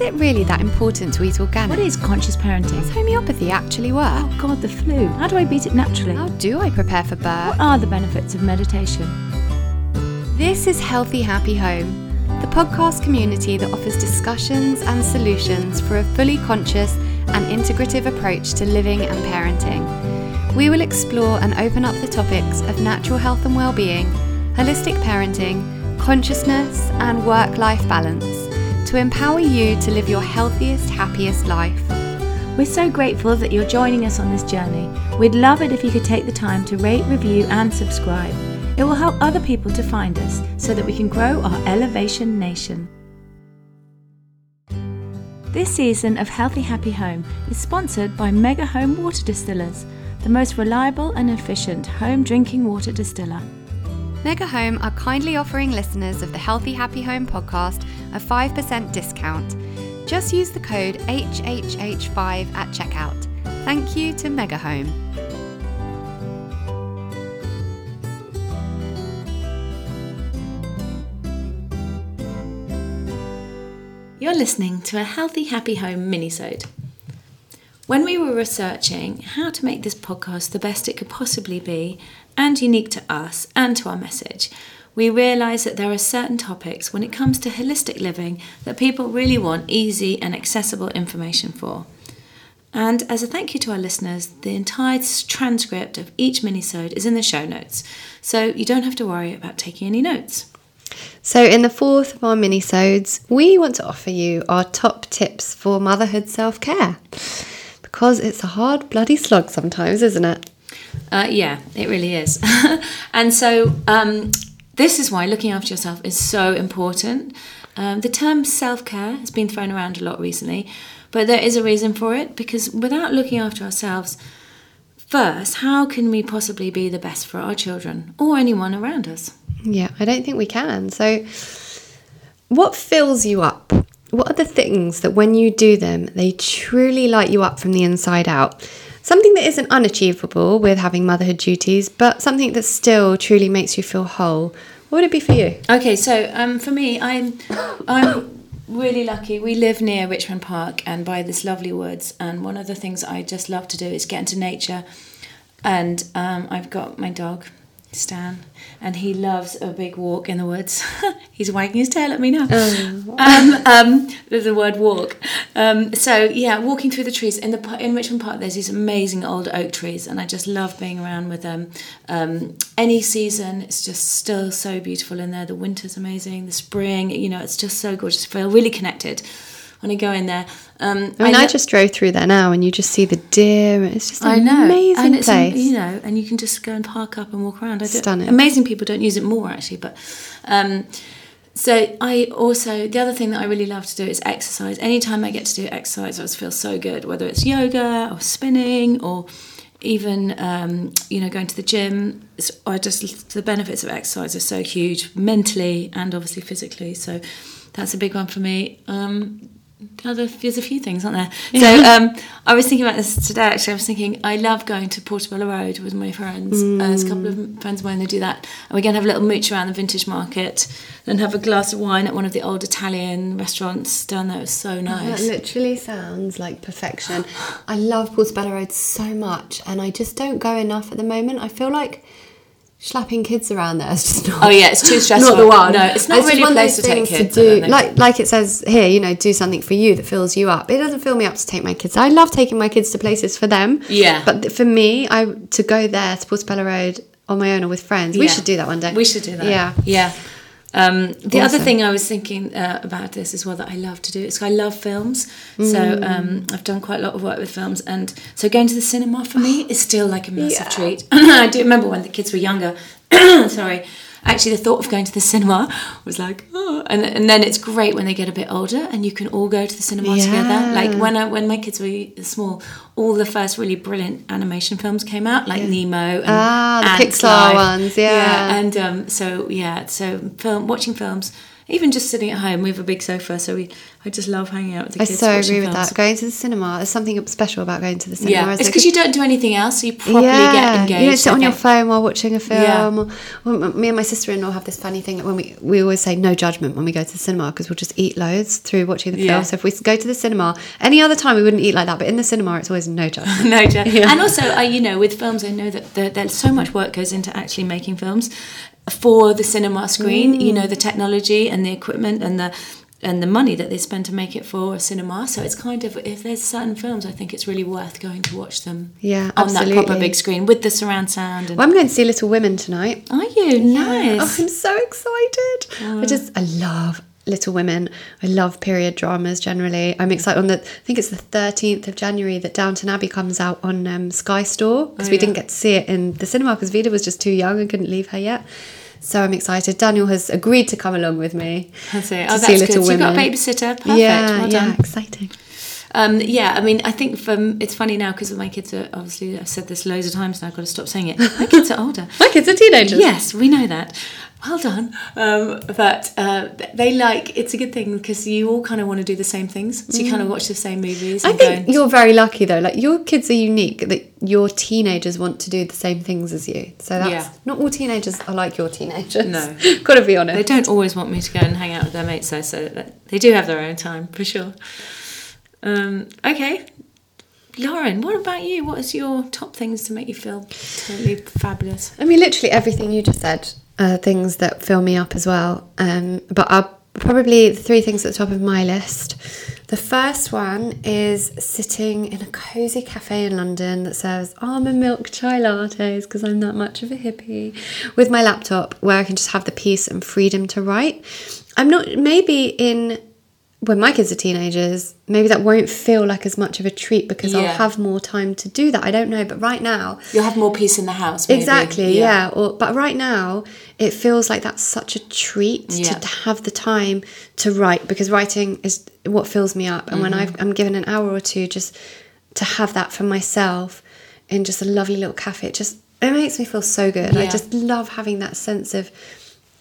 Is it really that important to eat organic? What is conscious parenting? Does homeopathy actually work? Oh God, the flu. How do I beat it naturally? How do I prepare for birth? What are the benefits of meditation? This is Healthy Happy Home, the podcast community that offers discussions and solutions for a fully conscious and integrative approach to living and parenting. We will explore and open up the topics of natural health and well-being, holistic parenting, consciousness, and work-life balance to empower you to live your healthiest, happiest life. We're so grateful that you're joining us on this journey. We'd love it if you could take the time to rate, review, and subscribe. It will help other people to find us so that we can grow our Elevation Nation. This season of Healthy Happy Home is sponsored by Mega Home Water Distillers, the most reliable and efficient home drinking water distiller. Mega Home are kindly offering listeners of the Healthy Happy Home podcast a 5% discount. Just use the code HHH5 at checkout. Thank you to Mega Home. You're listening to a Healthy Happy Home minisode. When we were researching how to make this podcast the best it could possibly be and unique to us and to our message, we realise that there are certain topics when it comes to holistic living that people really want easy and accessible information for. And as a thank you to our listeners, the entire transcript of each minisode is in the show notes, so you don't have to worry about taking any notes. So, in the fourth of our minisodes, we want to offer you our top tips for motherhood self care because it's a hard bloody slog sometimes, isn't it? Uh, yeah, it really is. and so, um, this is why looking after yourself is so important. Um, the term self care has been thrown around a lot recently, but there is a reason for it because without looking after ourselves, first, how can we possibly be the best for our children or anyone around us? Yeah, I don't think we can. So, what fills you up? What are the things that when you do them, they truly light you up from the inside out? Something that isn't unachievable with having motherhood duties, but something that still truly makes you feel whole. What would it be for you? Okay, so um, for me, I'm I'm really lucky. We live near Richmond Park and by this lovely woods. And one of the things I just love to do is get into nature. And um, I've got my dog, Stan, and he loves a big walk in the woods. He's wagging his tail at me now. Oh. Um, um, there's the word walk. Um, so yeah, walking through the trees in the in Richmond Park. There's these amazing old oak trees, and I just love being around with them. Um, any season, it's just still so beautiful in there. The winter's amazing. The spring, you know, it's just so gorgeous. I feel really connected when I go in there. Um, I mean, I, lo- just drove through there now, and you just see the deer. It's just an I know, amazing and it's place. you know, and you can just go and park up and walk around. I Stunning. Amazing people don't use it more actually, but um, so I also the other thing that I really love to do is exercise. Anytime I get to do exercise, I just feel so good. Whether it's yoga or spinning or even um, you know going to the gym. It's, I just the benefits of exercise are so huge mentally and obviously physically. So that's a big one for me. Um, other there's a few things, aren't there? So um, I was thinking about this today. Actually, I was thinking I love going to Portobello Road with my friends. Uh, there's a couple of friends of mine that do that, and we're going to have a little mooch around the vintage market, then have a glass of wine at one of the old Italian restaurants down there. It was so That nice. literally sounds like perfection. I love Portobello Road so much, and I just don't go enough at the moment. I feel like slapping kids around there is just not. Oh, yeah, it's too stressful. Not the one. No, it's not just really a place to take kids, I do. Like like it says here, you know, do something for you that fills you up. It doesn't fill me up to take my kids. I love taking my kids to places for them. Yeah. But for me, I to go there to Portobello Road on my own or with friends. We Yeah. should do that one day. We should do that. Yeah. Yeah. Um, the other thing I was thinking uh, about this as well that I love to do is I love films. So Mm. um, I've done quite a lot of work with films, and so going to the cinema for me is still like a massive Yeah. treat. I do remember when the kids were younger. sorry. Actually, the thought of going to the cinema was like, oh, and and then it's great when they get a bit older and you can all go to the cinema together. Like when I, when my kids were small, all the first really brilliant animation films came out, like Nemo and Ah, the Pixar ones, yeah. and um, so yeah, so film watching films even just sitting at home. We have a big sofa, so we I just love hanging out with the I kids. so agree with films. that. Going to the cinema, there's something special about going to the cinema. Yeah, It's because you don't do anything else, so you properly get engaged. You don't sit on your phone while watching a film. Yeah. Or, m- me and my sister-in-law have this funny thing that when we we always say no judgment when we go to the cinema because we'll just eat loads through watching the film. Yeah. So if we go to the cinema, any other time we wouldn't eat like that, but in the cinema it's always no judgment. no, Yeah. and also, I, you know, with films, I know that there, there's so much work goes into actually making films for the cinema screen. You know, mm. the technology and the equipment and the and the money that they spend to make it for a cinema. So it's kind of if there's certain films, I think it's really worth going to watch them. Yeah, on that proper big screen with the surround sound. And Well, I'm going to see Little Women tonight. are you oh, nice? Oh, I'm so excited. I just I love Little Women. I love period dramas generally. I'm excited on the I think it's the 13th of January that Downton Abbey comes out on um, Sky Store because Oh, we yeah. didn't get to see it in the cinema because Vida was just too young and couldn't leave her yet. So I'm excited. Daniel has agreed to come along with me. That's it. to Oh, see that's good. Little So you've got a babysitter. Perfect. Yeah, well yeah, exciting. Um, yeah, I mean, I think from it's funny now because my kids are obviously I've said this loads of times now. I've got to stop saying it. My kids are older. My kids are teenagers. Yes, we know that. Well done. Um, but uh, they like it's a good thing because you all kind of want to do the same things. So you kind of watch the same movies. Mm. I think go, you're very lucky though. Like your kids are unique that your teenagers want to do the same things as you. So that's Yeah. not all teenagers are like your teenagers. No. Got to be honest. they don't always want me to go and hang out with their mates though, so that they do have their own time for sure. Um, okay. Lauren, what about you? What is your top things to make you feel totally fabulous? I mean, literally everything you just said are things that fill me up as well. Um, but are probably the three things at the top of my list. The first one is sitting in a cozy cafe in London that serves almond milk chai lattes because I'm that much of a hippie with my laptop where I can just have the peace and freedom to write. I'm not, maybe in when my kids are teenagers, maybe that won't feel like as much of a treat because Yeah. I'll have more time to do that. I don't know, but right now, You'll have more peace in the house. maybe. Exactly, yeah. Or but right now it feels like that's such a treat Yeah. to, have the time to write because writing is what fills me up. And when Mm-hmm. I've, I'm given an hour or two just to have that for myself in just a lovely little cafe, it just it makes me feel so good. I just love having that sense of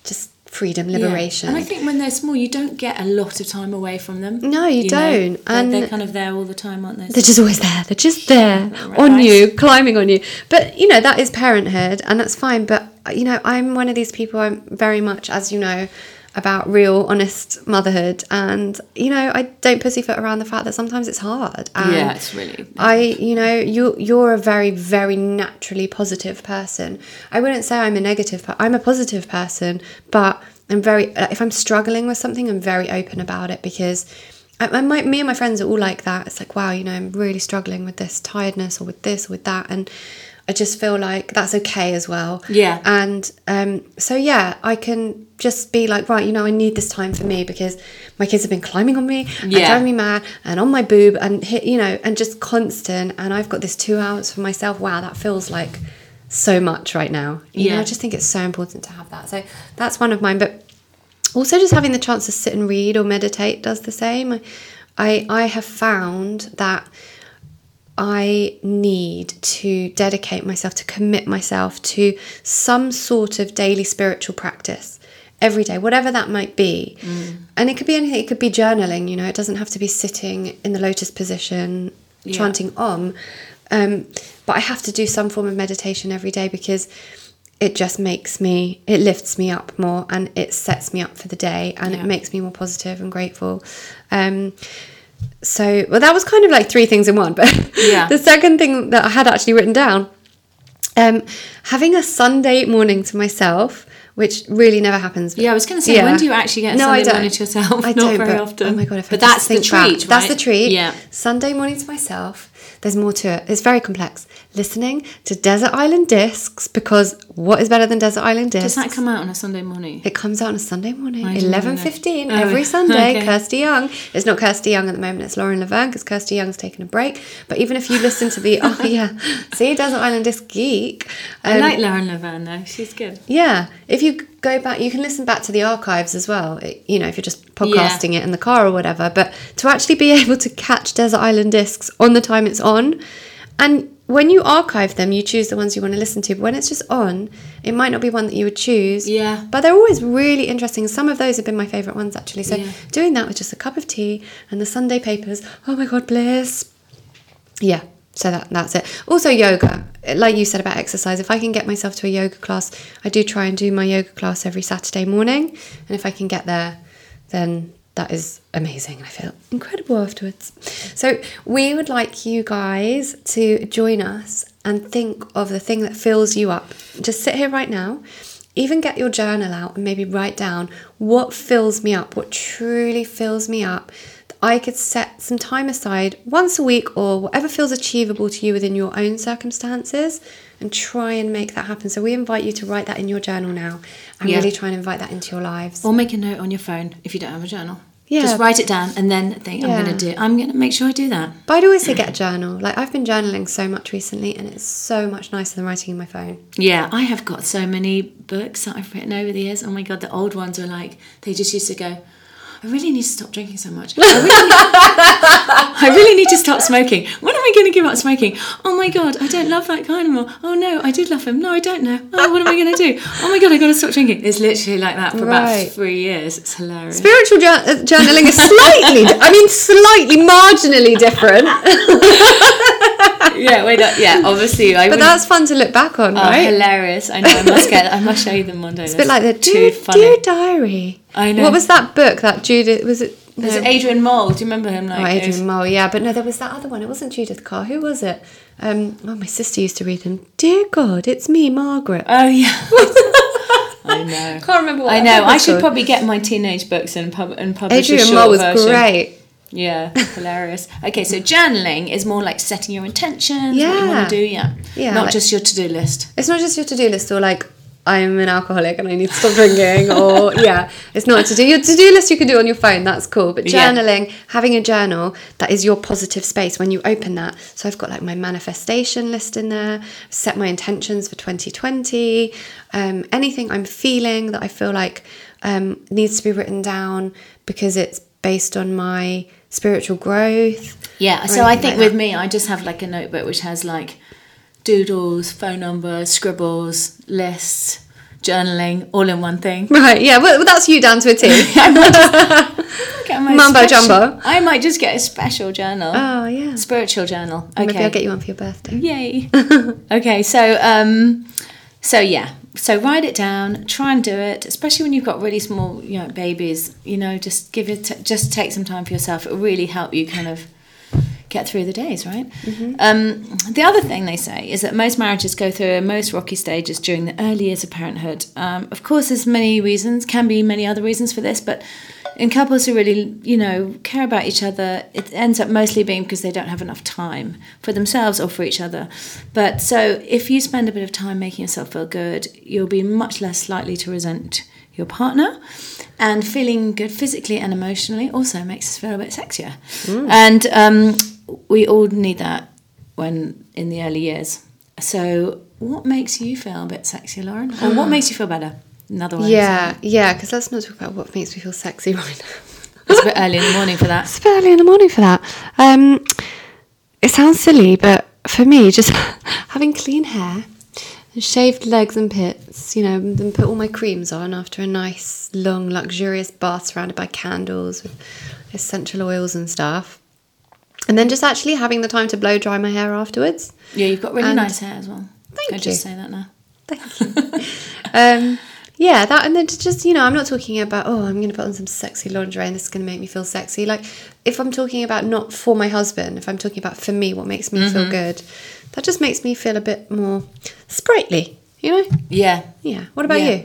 just freedom, Yeah. liberation. And I think when they're small, you don't get a lot of time away from them. No, you know? don't. They're, And- they're kind of there all the time, aren't they? They're just always there. They're just there Right. on you, climbing on you. But you know that is parenthood, and that's fine. But you know, I'm one of these people. I'm very much, as you know, about real, honest motherhood, and you know, I don't pussyfoot around the fact that sometimes it's hard. And yeah, it's really. I, you know, you you're a very very naturally positive person. I wouldn't say I'm a negative. I'm a positive person, but I'm very. If I'm struggling with something, I'm very open about it because. I, I- my, me and my friends are all like that. It's like, wow, you know, I'm really struggling with this tiredness or with this or with that, and I just feel like that's okay as well. Yeah. And um, so yeah, I can just be like, right, you know, I need this time for me because my kids have been climbing on me and Yeah. driving me mad and on my boob and hit, you know, and just constant. And I've got this two hours for myself. Wow, that feels like so much right now. You know, Yeah. I just think it's so important to have that. So that's one of mine. But also just having the chance to sit and read or meditate does the same. I I have found that I need to dedicate myself to commit myself to some sort of daily spiritual practice every day, whatever that might be. And it could be anything, it could be journaling, you know, it doesn't have to be sitting in the lotus position Yeah. chanting om. Um, but I have to do some form of meditation every day because it just makes me, it lifts me up more and it sets me up for the day and Yeah. it makes me more positive and grateful. Um, so, well, that was kind of like three things in one. But Yeah. the second thing that I had actually written down, um, having a Sunday morning to myself, which really never happens. Yeah, I was going to say, Yeah. when do you actually get a No, I Sunday don't. morning to yourself? I Not don't, very but, often. Oh my god! But that's the think back- treat, right? That's the treat. Yeah. Sunday morning to myself. There's more to it. It's very complex. Listening to Desert Island Discs because what is better than Desert Island Discs? Does that come out on a Sunday morning? It comes out on a Sunday morning, I eleven fifteen every Oh, Sunday. okay. Kirsty Young. It's not Kirsty Young at the moment. It's Lauren Laverne because Kirsty Young's taken a break. But even if you listen to the oh yeah, see Desert Island Disc Geek. I um, like Lauren Laverne though. She's good. yeah, if you go back, you can listen back to the archives as well. It- you know, if you're just podcasting it in the car or whatever. But to actually be able to catch Desert Island Discs on the time it's on, and when you archive them, you choose the ones you want to listen to. But when it's just on, it might not be one that you would choose. Yeah. But they're always really interesting. Some of those have been my favourite ones actually. So Yeah. doing that with just a cup of tea and the Sunday papers. Oh my god, bliss. Yeah. So that that's it. Also yoga. Like you said about exercise, if I can get myself to a yoga class, I do try and do my yoga class every Saturday morning. And if I can get there, then that is amazing. I feel incredible afterwards. So we would like you guys to join us and think of the thing that fills you up. Just sit here right now. Even get your journal out and maybe write down what fills me up, what truly fills me up. I could set some time aside once a week or whatever feels achievable to you within your own circumstances and try and make that happen. So we invite you to write that in your journal now and Yeah. really try and invite that into your lives. Or make a note on your phone if you don't have a journal. Yeah. Just write it down and then think, I'm going to do I'm going to make sure I do that. But I'd always say get a journal. Like I've been journaling so much recently and it's so much nicer than writing in my phone. Yeah, I have got so many books that I've written over the years. Oh my god, the old ones are like they just used to go. I really need to stop drinking so much. I really, need, I really need to stop smoking. When am I going to give up smoking? Oh my god, I don't love that guy anymore. Oh no, I did love him. No, I don't know. Oh, what am I going to do? Oh my god, I got to stop drinking. It's literally like that for Right. about three years. It's hilarious. Spiritual jour- uh, journaling is slightly, I mean, slightly marginally different. yeah, wait, uh, yeah, obviously, I. But that's fun to look back on, Oh, right? hilarious! I know. I must get. I must show you them one day. It's a bit like the too Dear, funny. Dear Diary. I know. What was that book that Judith, was it? No. Adrian Mole. Do you remember him? Like Oh, it was- Adrian Mole, yeah, but no, there was that other one. It wasn't Judith Kerr. Who was it? Um, oh, my sister used to read them. Dear God, it's me, Margaret. Oh yeah. I know. Can't remember what I know. I should called. probably get my teenage books and pub and publish a Adrian short Mole was version. great. Yeah, hilarious. Okay, so journaling is more like setting your intentions, what you want to do. Yeah, Yeah, not like- just your to-do list. It's not just your to-do list or like I'm an alcoholic and I need to stop drinking or yeah, it's not a to-do. Your to-do list you can do on your phone, that's cool. But Yeah. journaling, having a journal, that is your positive space when you open that. So I've got like my manifestation list in there, set my intentions for 2020, um, anything I'm feeling that I feel like um, needs to be written down because it's based on my spiritual growth. Yeah, so I think like with that. me, I just have like a notebook which has like doodles, phone numbers, scribbles, lists, journaling, all in one thing. Right, yeah, well, that's you down to a T. Mumbo jumbo. I might just get a special journal, oh, yeah. spiritual journal. Okay. Maybe I'll get you one for your birthday. Yay. okay, so um so yeah. So write it down, try and do it, especially when you've got really small, you know, babies, you know, just give it just take some time for yourself. It will really help you kind of get through the days, right? Um, the other thing they say is that most marriages go through most rocky stages during the early years of parenthood. Um, of course, there's many reasons, can be many other reasons for this, but in couples who really, you know, care about each other, it ends up mostly being because they don't have enough time for themselves or for each other. But so if you spend a bit of time making yourself feel good, you'll be much less likely to resent your partner. And feeling good physically and emotionally also makes us feel a bit sexier. And um, we all need that when in the early years. So, what makes you feel a bit sexy, Lauren? Or what makes you feel better? Another one. Yeah, yeah, because let's not talk about what makes me feel sexy right now. It's a bit early in the morning for that. It's a bit early in the morning for that. Um, it sounds silly, but for me, just having clean hair, and shaved legs and pits, you know, and put all my creams on after a nice, long, luxurious bath surrounded by candles with essential oils and stuff. And then just actually having the time to blow dry my hair afterwards. Yeah, you've got really And- nice hair as well. Thank I just say that now. Thank you. um, yeah, that and then to just you know, I'm not talking about oh, I'm going to put on some sexy lingerie and this is going to make me feel sexy. Like if I'm talking about not for my husband, if I'm talking about for me, what makes me feel good, that just makes me feel a bit more sprightly. You know? Yeah. Yeah. What about Yeah. you?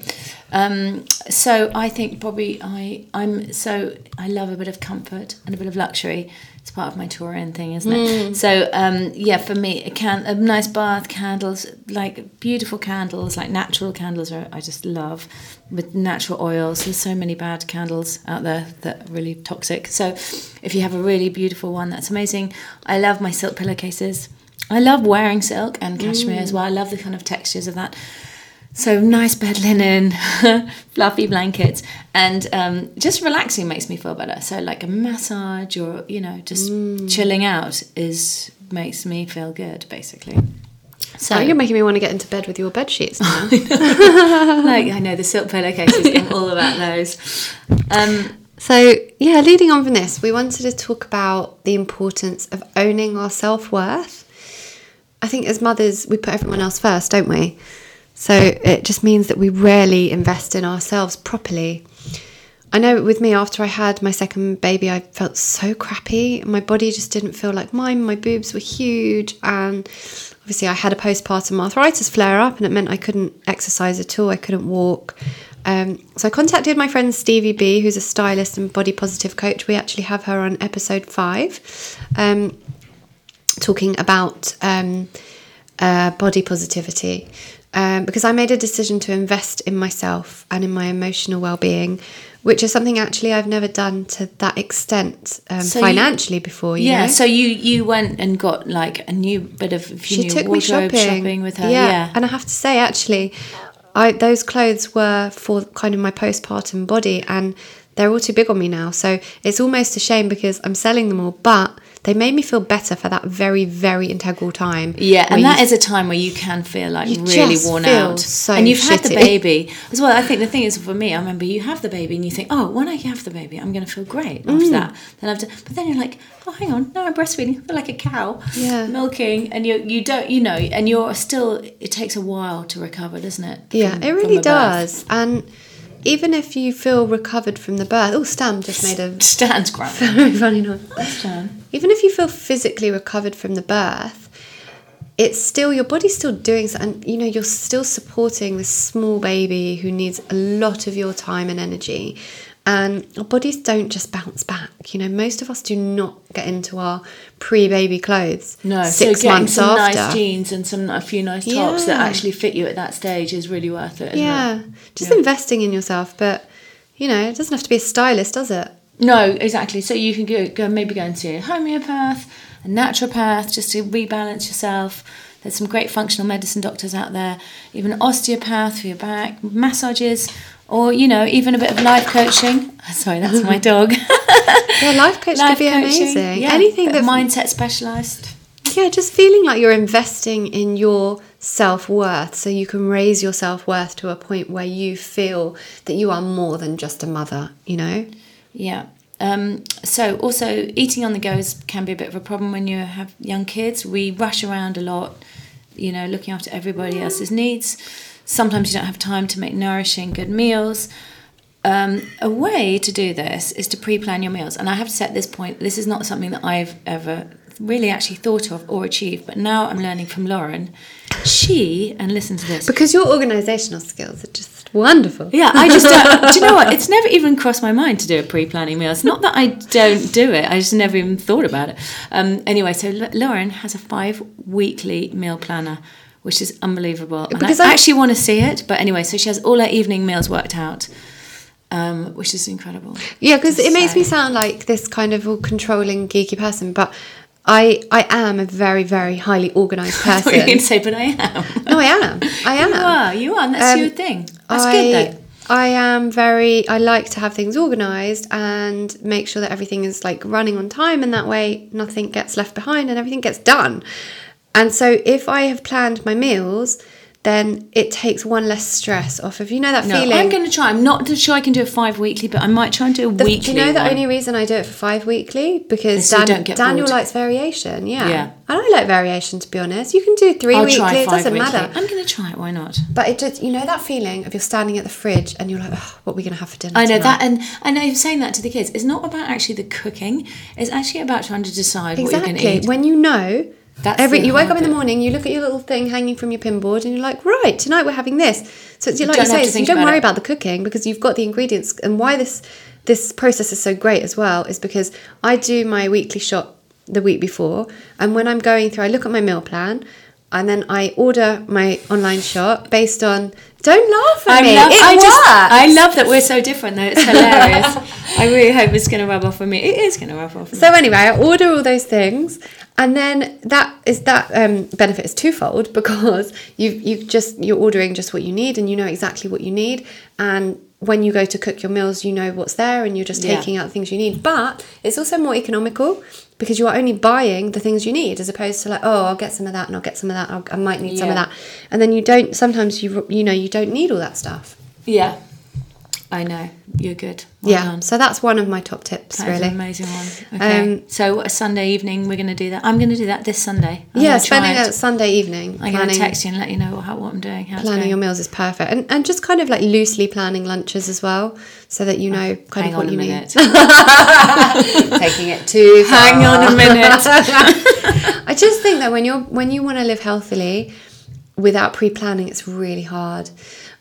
Um, so I think probably I I'm so I love a bit of comfort and a bit of luxury. It's part of my Taurean thing, isn't it? So um, yeah, for me, a can a nice bath, candles, like beautiful candles, like natural candles, are, I just love with natural oils. There's so many bad candles out there that are really toxic. So if you have a really beautiful one, that's amazing. I love my silk pillowcases. I love wearing silk and cashmere as well. I love the kind of textures of that So nice bed linen, fluffy blankets, and um, just relaxing makes me feel better. So like a massage or you know just chilling out is makes me feel good basically. So Oh, you're making me want to get into bed with your bed sheets now. like I know the silk pillowcases. I'm all about those. Um, So, yeah, leading on from this, we wanted to talk about the importance of owning our self worth. I think as mothers, we put everyone else first, don't we? So it just means that we rarely invest in ourselves properly. I know with me, after I had my second baby, I felt so crappy. My body just didn't feel like mine. My boobs were huge. And obviously, I had a postpartum arthritis flare up, and it meant I couldn't exercise at all. I couldn't walk. Um, so I contacted my friend Stevie B, who's a stylist and body positive coach. We actually have her on episode five, um, talking about um, uh, body positivity. Um, because I made a decision to invest in myself and in my emotional well-being, which is something actually I've never done to that extent um, So you- financially before. You yeah. know? So you you went and got like a new bit of she new took me wardrobe shopping. with her. Yeah. Yeah. and I have to say, actually, I those clothes were for kind of my postpartum body, and they're all too big on me now. So it's almost a shame because I'm selling them all, but they made me feel better for that very, very integral time. Yeah, and that is a time where you can feel like really worn out. so and you've had the baby as well. I think the thing is for me, I remember you have the baby and you think, oh, when I have the baby, I'm going to feel great Mm. after that. Then after, but then you're like, oh, hang on, no, I'm breastfeeding, I feel like a cow, Yeah. milking, and you you don't, you know, and you're still. It takes a while to recover, doesn't it? Yeah, it really a birth? does. And even if you feel recovered from the birth, oh, Stan just made a Stan's ground. very funny noise. Stan. Even if you feel physically recovered from the birth, it's still your body's still doing so, and you know you're still supporting this small baby who needs a lot of your time and energy. And our bodies don't just bounce back. You know, most of us do not get into our pre-baby clothes No, six so getting months some after. nice jeans and some a few nice tops that actually fit you at that stage is really worth it. yeah, it? just Yeah. investing in yourself. But you know, it doesn't have to be a stylist, does it? No, exactly. So you can go, go maybe go and see a homeopath, a naturopath, just to rebalance yourself. There's some great functional medicine doctors out there, even osteopath for your back, massages, or you know, even a bit of life coaching. Sorry, that's my dog. Yeah, life coach Life could be coaching, amazing. yeah, Anything that mindset specialized Yeah, just feeling like you're investing in your self worth so you can raise your self worth to a point where you feel that you are more than just a mother, you know? Yeah. Um, so also eating on the go is, can be a bit of a problem when you have young kids. We rush around a lot, you know, looking after everybody else's needs. Sometimes you don't have time to make nourishing, good meals. Um, a way to do this is to pre-plan your meals, and I have to say at this point, this is not something that I've ever really actually thought of or achieved. But now I'm learning from Lauren. She and listen to this. Because your organizational skills are just wonderful. Yeah, I just don't. do you know what? It's never even crossed my mind to do a pre-planning meal. It's not that I don't do it. I just never even thought about it. Um, anyway, so L- Lauren has a five-weekly meal planner, which is unbelievable. And Because I I- actually want to see it. But anyway, so she has all her evening meals worked out, um, which is incredible. Yeah, because it makes me sound like this kind of all controlling, geeky person, but I I am a very, very highly organized I you were going to person. say, but I am. no, I am. I am. You are. You are. And that's Um, your thing. That's I, good though. I am very. I like to have things organised and make sure that everything is like running on time, and that way nothing gets left behind and everything gets done. And so, if I have planned my meals, then it takes one less stress off of you know that No, feeling. I'm going to try. I'm not sure I can do a five weekly, but I might try and do a The- weekly. do you know the one. only reason I do it for five weekly because so Dan- Daniel bored. likes variation. Yeah. Yeah. and I like variation to be honest. You can do 3 I'll weekly; it doesn't weekly. matter. I'm going to try it. Why not? But it just you know that feeling of you're standing at the fridge and you're like, oh, what are we gonna have for dinner? I know tonight?" that, and I know you're saying that to the kids. It's not about actually the cooking. It's actually about trying to decide what you're going to eat. When you know That's every you wake up in the morning, you look at your little thing hanging from your pinboard, and you're like, right, tonight we're having this. So it's like you say, you don't about worry it. about the cooking because you've got the ingredients. And why this this process is so great as well is because I do my weekly shop the week before, and when I'm going through, I look at my meal plan. And then I order my online shop based on. Don't laugh at I me. love, it I works. just, I love that we're so different. Though it's hilarious. I really hope it's going to rub off on me. It is going to rub off. On So anyway, I order all those things, and then that is that um, benefit is twofold because you you just you're ordering just what you need and you know exactly what you need and when you go to cook your meals you know what's there and you're just Yeah. taking out the things you need but it's also more economical because you are only buying the things you need as opposed to like oh I'll get some of that and I'll get some of that I'll, I might need some of that. And then you don't sometimes you you know you don't need all that stuff. Yeah. I know. You're good. Well yeah done. so that's one of my top tips That is really an amazing one. Okay. Um, so a Sunday evening, we're going to do that. I'm going to do that this Sunday. I'm yeah gonna spending a Sunday evening I'm going to text you and let you know how, what I'm doing. How planning your meals is perfect and, and just kind of like loosely planning lunches as well so that you know kind Hang of what on a you minute. need taking it too far. Hang on a minute. I just think that when you're when you want to live healthily without pre-planning it's really hard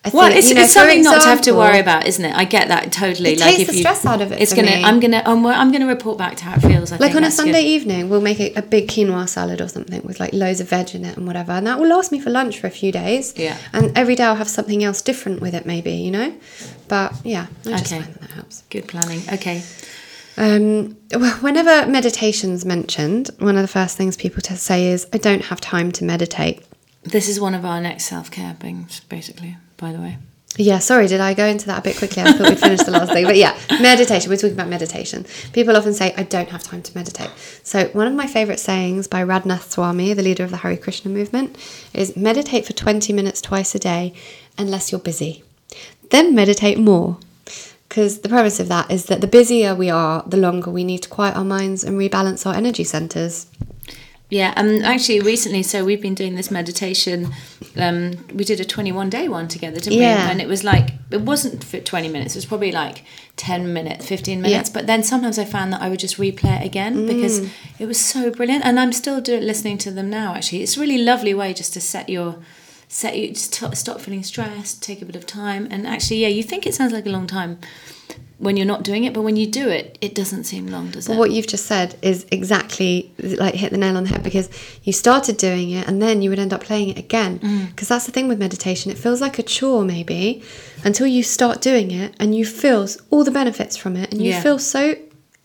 I Well, think, it's, you know, it's something not to have to worry about, isn't it? I get that totally. It like takes if the you, stress out of it It's for gonna. me. I'm gonna. I'm, I'm gonna report back to how it feels. I like on a Sunday good. evening, we'll make a, a big quinoa salad or something with like loads of veg in it and whatever, and that will last me for lunch for a few days. Yeah. And every day I'll have something else different with it, maybe you know. But yeah, I just Okay. find that, that helps. Good planning. Okay. Um, well, whenever meditation's mentioned, one of the first things people to say is, "I don't have time to meditate." This is one of our next self care things, basically. By the way. Yeah, sorry, did I go into that a bit quickly? I thought we'd finished the last thing. But yeah, meditation. We're talking about meditation. People often say, I don't have time to meditate. So, one of my favourite sayings by Radhanath Swami, the leader of the Hare Krishna movement, is meditate for 20 minutes twice a day unless you're busy. Then meditate more. Because the premise of that is that the busier we are, the longer we need to quiet our minds and rebalance our energy centres. Yeah, um, actually, recently, so we've been doing this meditation. Um, we did a 21 day one together, didn't Yeah. we? And it was like, it wasn't for 20 minutes, it was probably like 10 minutes, 15 minutes. But then sometimes I found that I would just replay it again because it was so brilliant. And I'm still do, listening to them now, actually. It's a really lovely way just to set your. Set you just to stop feeling stressed, take a bit of time, and actually, yeah, you think it sounds like a long time when you're not doing it, but when you do it, it doesn't seem long, does it? What you've just said is exactly like hit the nail on the head because you started doing it and then you would end up playing it again. Mm. Because that's the thing with meditation, it feels like a chore maybe until you start doing it and you feel all the benefits from it and you Yeah. feel so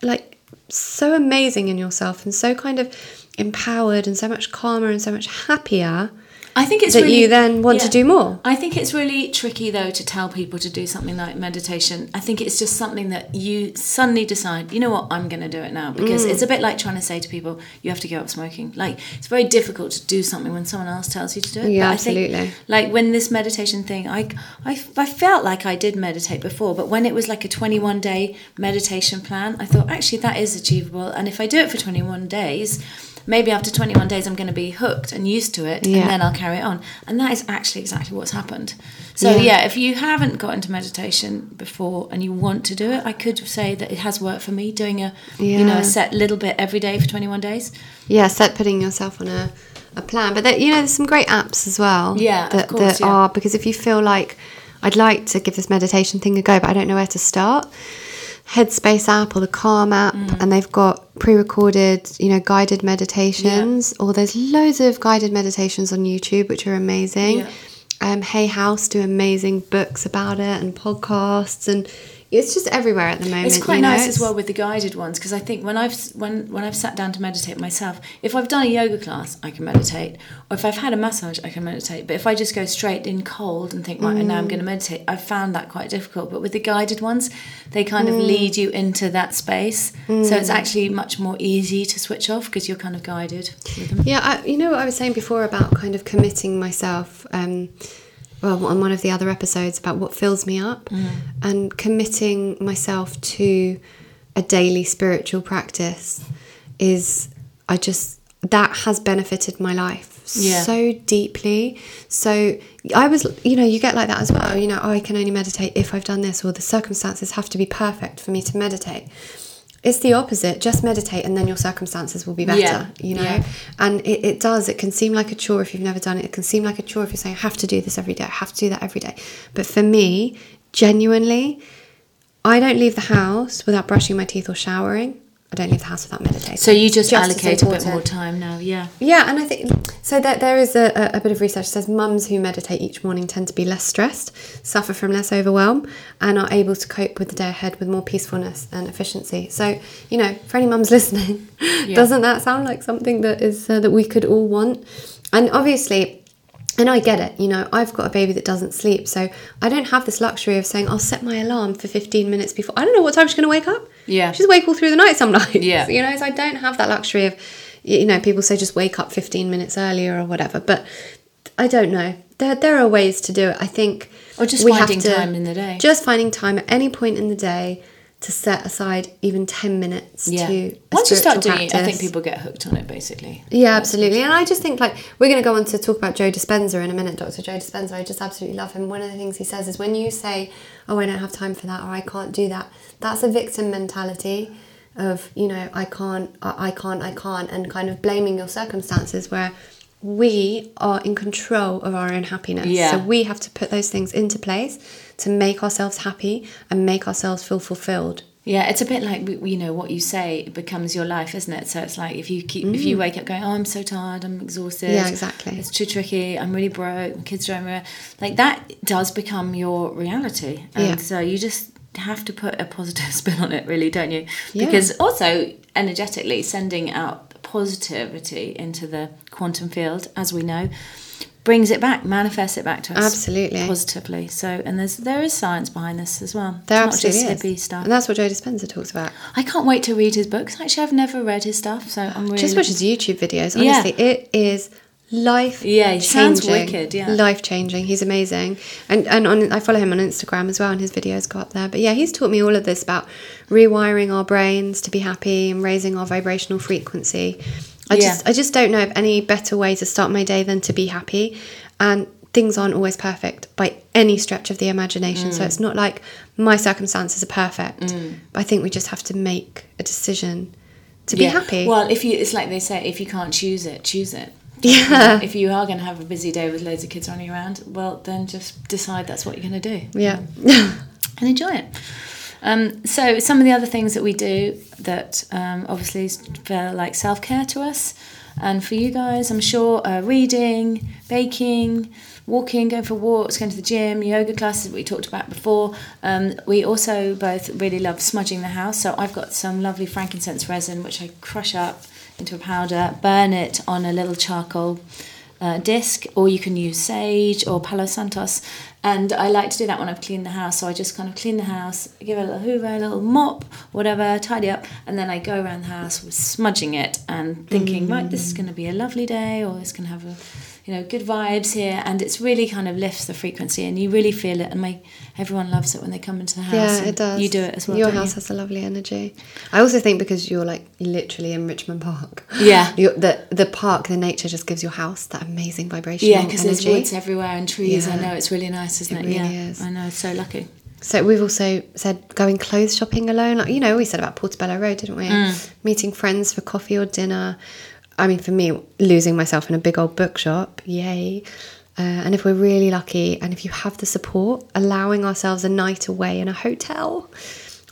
like so amazing in yourself and so kind of empowered and so much calmer and so much happier I think it's that really, you then want to do more. I think it's really tricky though to tell people to do something like meditation. I think it's just something that you suddenly decide, you know what, I'm going to do it now because Mm. it's a bit like trying to say to people, you have to give up smoking. Like it's very difficult to do something when someone else tells you to do it. Yeah, But I think, absolutely. like when this meditation thing, I, I I felt like I did meditate before, but when it was like a 21 day meditation plan, I thought actually that is achievable, and if I do it for 21 days. Maybe after 21 days, I'm going to be hooked and used to it, Yeah. and then I'll carry it on. And that is actually exactly what's happened. So, Yeah. yeah. if you haven't got into meditation before and you want to do it, I could say that it has worked for me doing a, you know, a set little bit every day for 21 days. yeah, set putting yourself on a, a plan. But there, you know, there's some great apps as well. Yeah, of that, course, that yeah. are because if you feel like I'd like to give this meditation thing a go, but I don't know where to start. Headspace app or the Calm app, Mm. and they've got pre-recorded, you know, guided meditations. Or there's loads of guided meditations on YouTube, which are amazing. Yeah. Um, Hay House do amazing books about it and podcasts, and it's just everywhere at the moment. It's quite you know, nice as well with the guided ones because I think when I've when when I've sat down to meditate myself, if I've done a yoga class, I can meditate, or if I've had a massage, I can meditate. But if I just go straight in cold and think right, and now I'm Mm. going to meditate, I've found that quite difficult. But with the guided ones, they kind Mm. of lead you into that space, so it's actually much more easy to switch off because you're kind of guided with them. Yeah, I, you know what I was saying before about kind of committing myself. Um, well, on one of the other episodes about what fills me up, mm. and committing myself to a daily spiritual practice is, I just that has benefited my life Yeah. so deeply. So I was, you know, you get like that as well. You know, oh, I can only meditate if I've done this, or the circumstances have to be perfect for me to meditate. It's the opposite. Just meditate, and then your circumstances will be better. Yeah, You know, yeah. and it, it does. It can seem like a chore if you've never done it. It can seem like a chore if you're saying, I have to do this every day. I have to do that every day. But for me, genuinely, I don't leave the house without brushing my teeth or showering. I don't leave the house without meditating. So you just, Just allocate a bit more time now, yeah. Yeah, and I think so. That there is a, a, bit of research that says mums who meditate each morning tend to be less stressed, suffer from less overwhelm, and are able to cope with the day ahead with more peacefulness and efficiency. So, you know, for any mums listening, doesn't that sound like something that is uh, that we could all want? And obviously, and I get it, you know, I've got a baby that doesn't sleep, so I don't have this luxury of saying I'll set my alarm for 15 minutes before. I don't know what time she's going to wake up. Yeah. She's awake all through the night some nights. Yeah. You know, so I don't have that luxury of, you know, people say just wake up 15 minutes earlier or whatever, but I don't know. There, there are ways to do it. I think. Or just we have finding to- time in the day. Just finding time at any point in the day to set aside even 10 minutes Yeah. to. Once you start doing it, I think people get hooked on it basically. Yeah, absolutely. And I just think like we're going to go on to talk about Joe Dispenza in a minute, Dr. Joe Dispenza. I just absolutely love him. One of the things he says is when you say, "Oh, I don't have time for that," or "I can't do that," that's a victim mentality of you know I can't, I can't, I can't, and kind of blaming your circumstances where we are in control of our own happiness. Yeah. So we have to put those things into place to make ourselves happy and make ourselves feel fulfilled. Yeah, it's a bit like you know what you say becomes your life, isn't it? So it's like if you keep if you wake up going, "Oh, I'm so tired, I'm exhausted." Mm. Yeah, exactly. It's too tricky. I'm really broke. My kids don't remember. Like that does become your reality, and Yeah. so you just have to put a positive spin on it, really, don't you? Yeah. Because also energetically sending out positivity into the quantum field, as we know, brings it back, manifests it back to us Absolutely. positively. So, and there's there is science behind this as well. There it's not just absolutely hippie is. stuff. And that's what Joe Dispenza talks about. I can't wait to read his books. Actually, I've never read his stuff, so I'm really Just watch his YouTube videos. Honestly, Yeah. it is life. Yeah, he sounds changing. wicked, yeah. life changing. He's amazing, and and on I follow him on Instagram as well, and his videos go up there. But yeah, he's taught me all of this about rewiring our brains to be happy and raising our vibrational frequency. I Yeah. just I just don't know of any better way to start my day than to be happy, and things aren't always perfect by any stretch of the imagination. Mm. So it's not like my circumstances are perfect. But I think we just have to make a decision to be happy. Well, if you, it's like they say, if you can't choose it, choose it. Yeah. If you are going to have a busy day with loads of kids running around, well, then just decide that's what you're going to do. yeah. and enjoy it. Um, so some of the other things that we do that um, obviously feel like self care to us, and for you guys, I'm sure uh, reading, baking, walking, going for walks, going to the gym, yoga classes that we talked about before. Um, we also both really love smudging the house. So I've got some lovely frankincense resin which I crush up into a powder, burn it on a little charcoal uh, disc, or you can use sage or Palo Santos. And I like to do that when I've cleaned the house. So I just kind of clean the house, give it a little hoover, a little mop, whatever, tidy up, and then I go around the house with smudging it and thinking, right, this is going to be a lovely day, or it's going to have a, you know, good vibes here, and it's really kind of lifts the frequency, and you really feel it. And my everyone loves it when they come into the house. Yeah, it does. You do it as well. Your house you? has a lovely energy. I also think because you're like literally in Richmond Park. Yeah. You're, the the park, the nature just gives your house that amazing vibration. Yeah, because there's woods everywhere and trees. I know it's really nice, isn't It it? really yeah, is. I know. It's so lucky. So we've also said going clothes shopping alone. Like you know, we said about Portobello Road, didn't we? Mm. Meeting friends for coffee or dinner. I mean, for me, losing myself in a big old bookshop, yay. Uh, and if we're really lucky, and if you have the support, allowing ourselves a night away in a hotel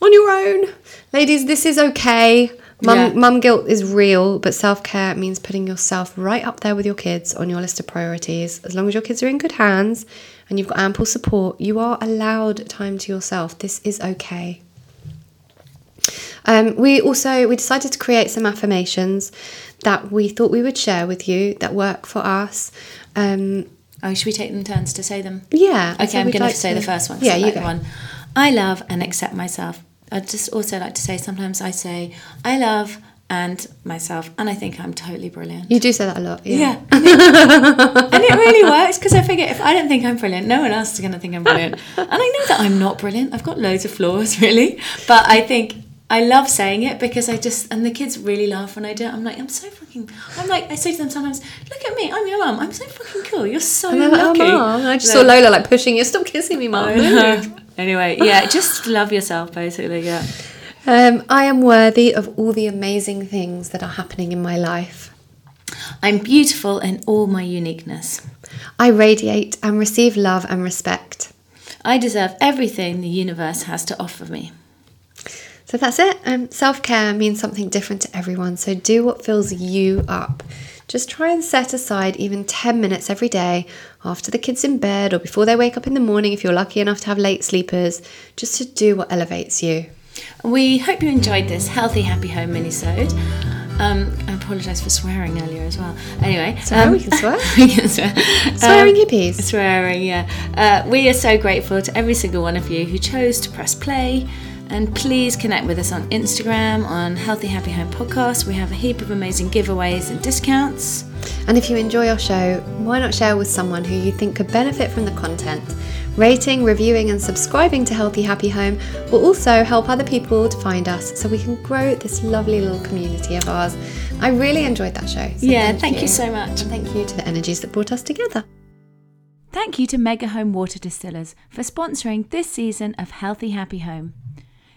on your own. Ladies, this is okay. Mum, Yeah. mum guilt is real, but self care means putting yourself right up there with your kids on your list of priorities. As long as your kids are in good hands and you've got ample support, you are allowed time to yourself. This is okay. Um, we also we decided to create some affirmations that we thought we would share with you that work for us. Um, Oh, should we take them turns to say them? yeah. Okay, so I'm going like to say the first one. Yeah, you go. one. I love and accept myself. I'd just also like to say sometimes I say I love and myself, and I think I'm totally brilliant. You do say that a lot. Yeah. Yeah, and it, and it really works because I figure if I don't think I'm brilliant, no one else is going to think I'm brilliant. And I know that I'm not brilliant. I've got loads of flaws, really, but I think I love saying it because I just and the kids really laugh when I do it. I'm like, I'm so fucking. I'm like, I say to them sometimes, "Look at me, I'm your mum. I'm so fucking cool. You're so And they're like, oh, lucky." I just saw Lola like pushing you. Stop kissing me, mum. anyway, yeah, just love yourself, basically. Yeah. Um, I am worthy of all the amazing things that are happening in my life. I'm beautiful in all my uniqueness. I radiate and receive love and respect. I deserve everything the universe has to offer me. So that's it. Um, Self care means something different to everyone. So do what fills you up. Just try and set aside even 10 minutes every day after the kids in bed or before they wake up in the morning if you're lucky enough to have late sleepers, just to do what elevates you. We hope you enjoyed this Healthy Happy Home minisode. Um, I apologise for swearing earlier as well. Anyway, So um, we can swear. we can swear. Swearing Um, hippies. Swearing, yeah. Uh, we are so grateful to every single one of you who chose to press play. And please connect with us on Instagram on Healthy Happy Home Podcast. We have a heap of amazing giveaways and discounts. And if you enjoy our show, why not share with someone who you think could benefit from the content? Rating, reviewing, and subscribing to Healthy Happy Home will also help other people to find us so we can grow this lovely little community of ours. I really enjoyed that show. so yeah, thank you so much. And thank you to the energies that brought us together. Thank you to Mega Home Water Distillers for sponsoring this season of Healthy Happy Home.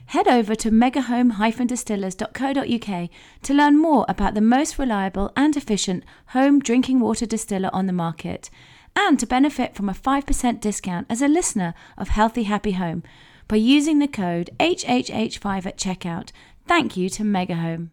Head over to megahome-distillers.co.uk to learn more about the most reliable and efficient home drinking water distiller on the market and to benefit from a 5% discount as a listener of Healthy Happy Home by using the code HHH5 at checkout. Thank you to Mega Home.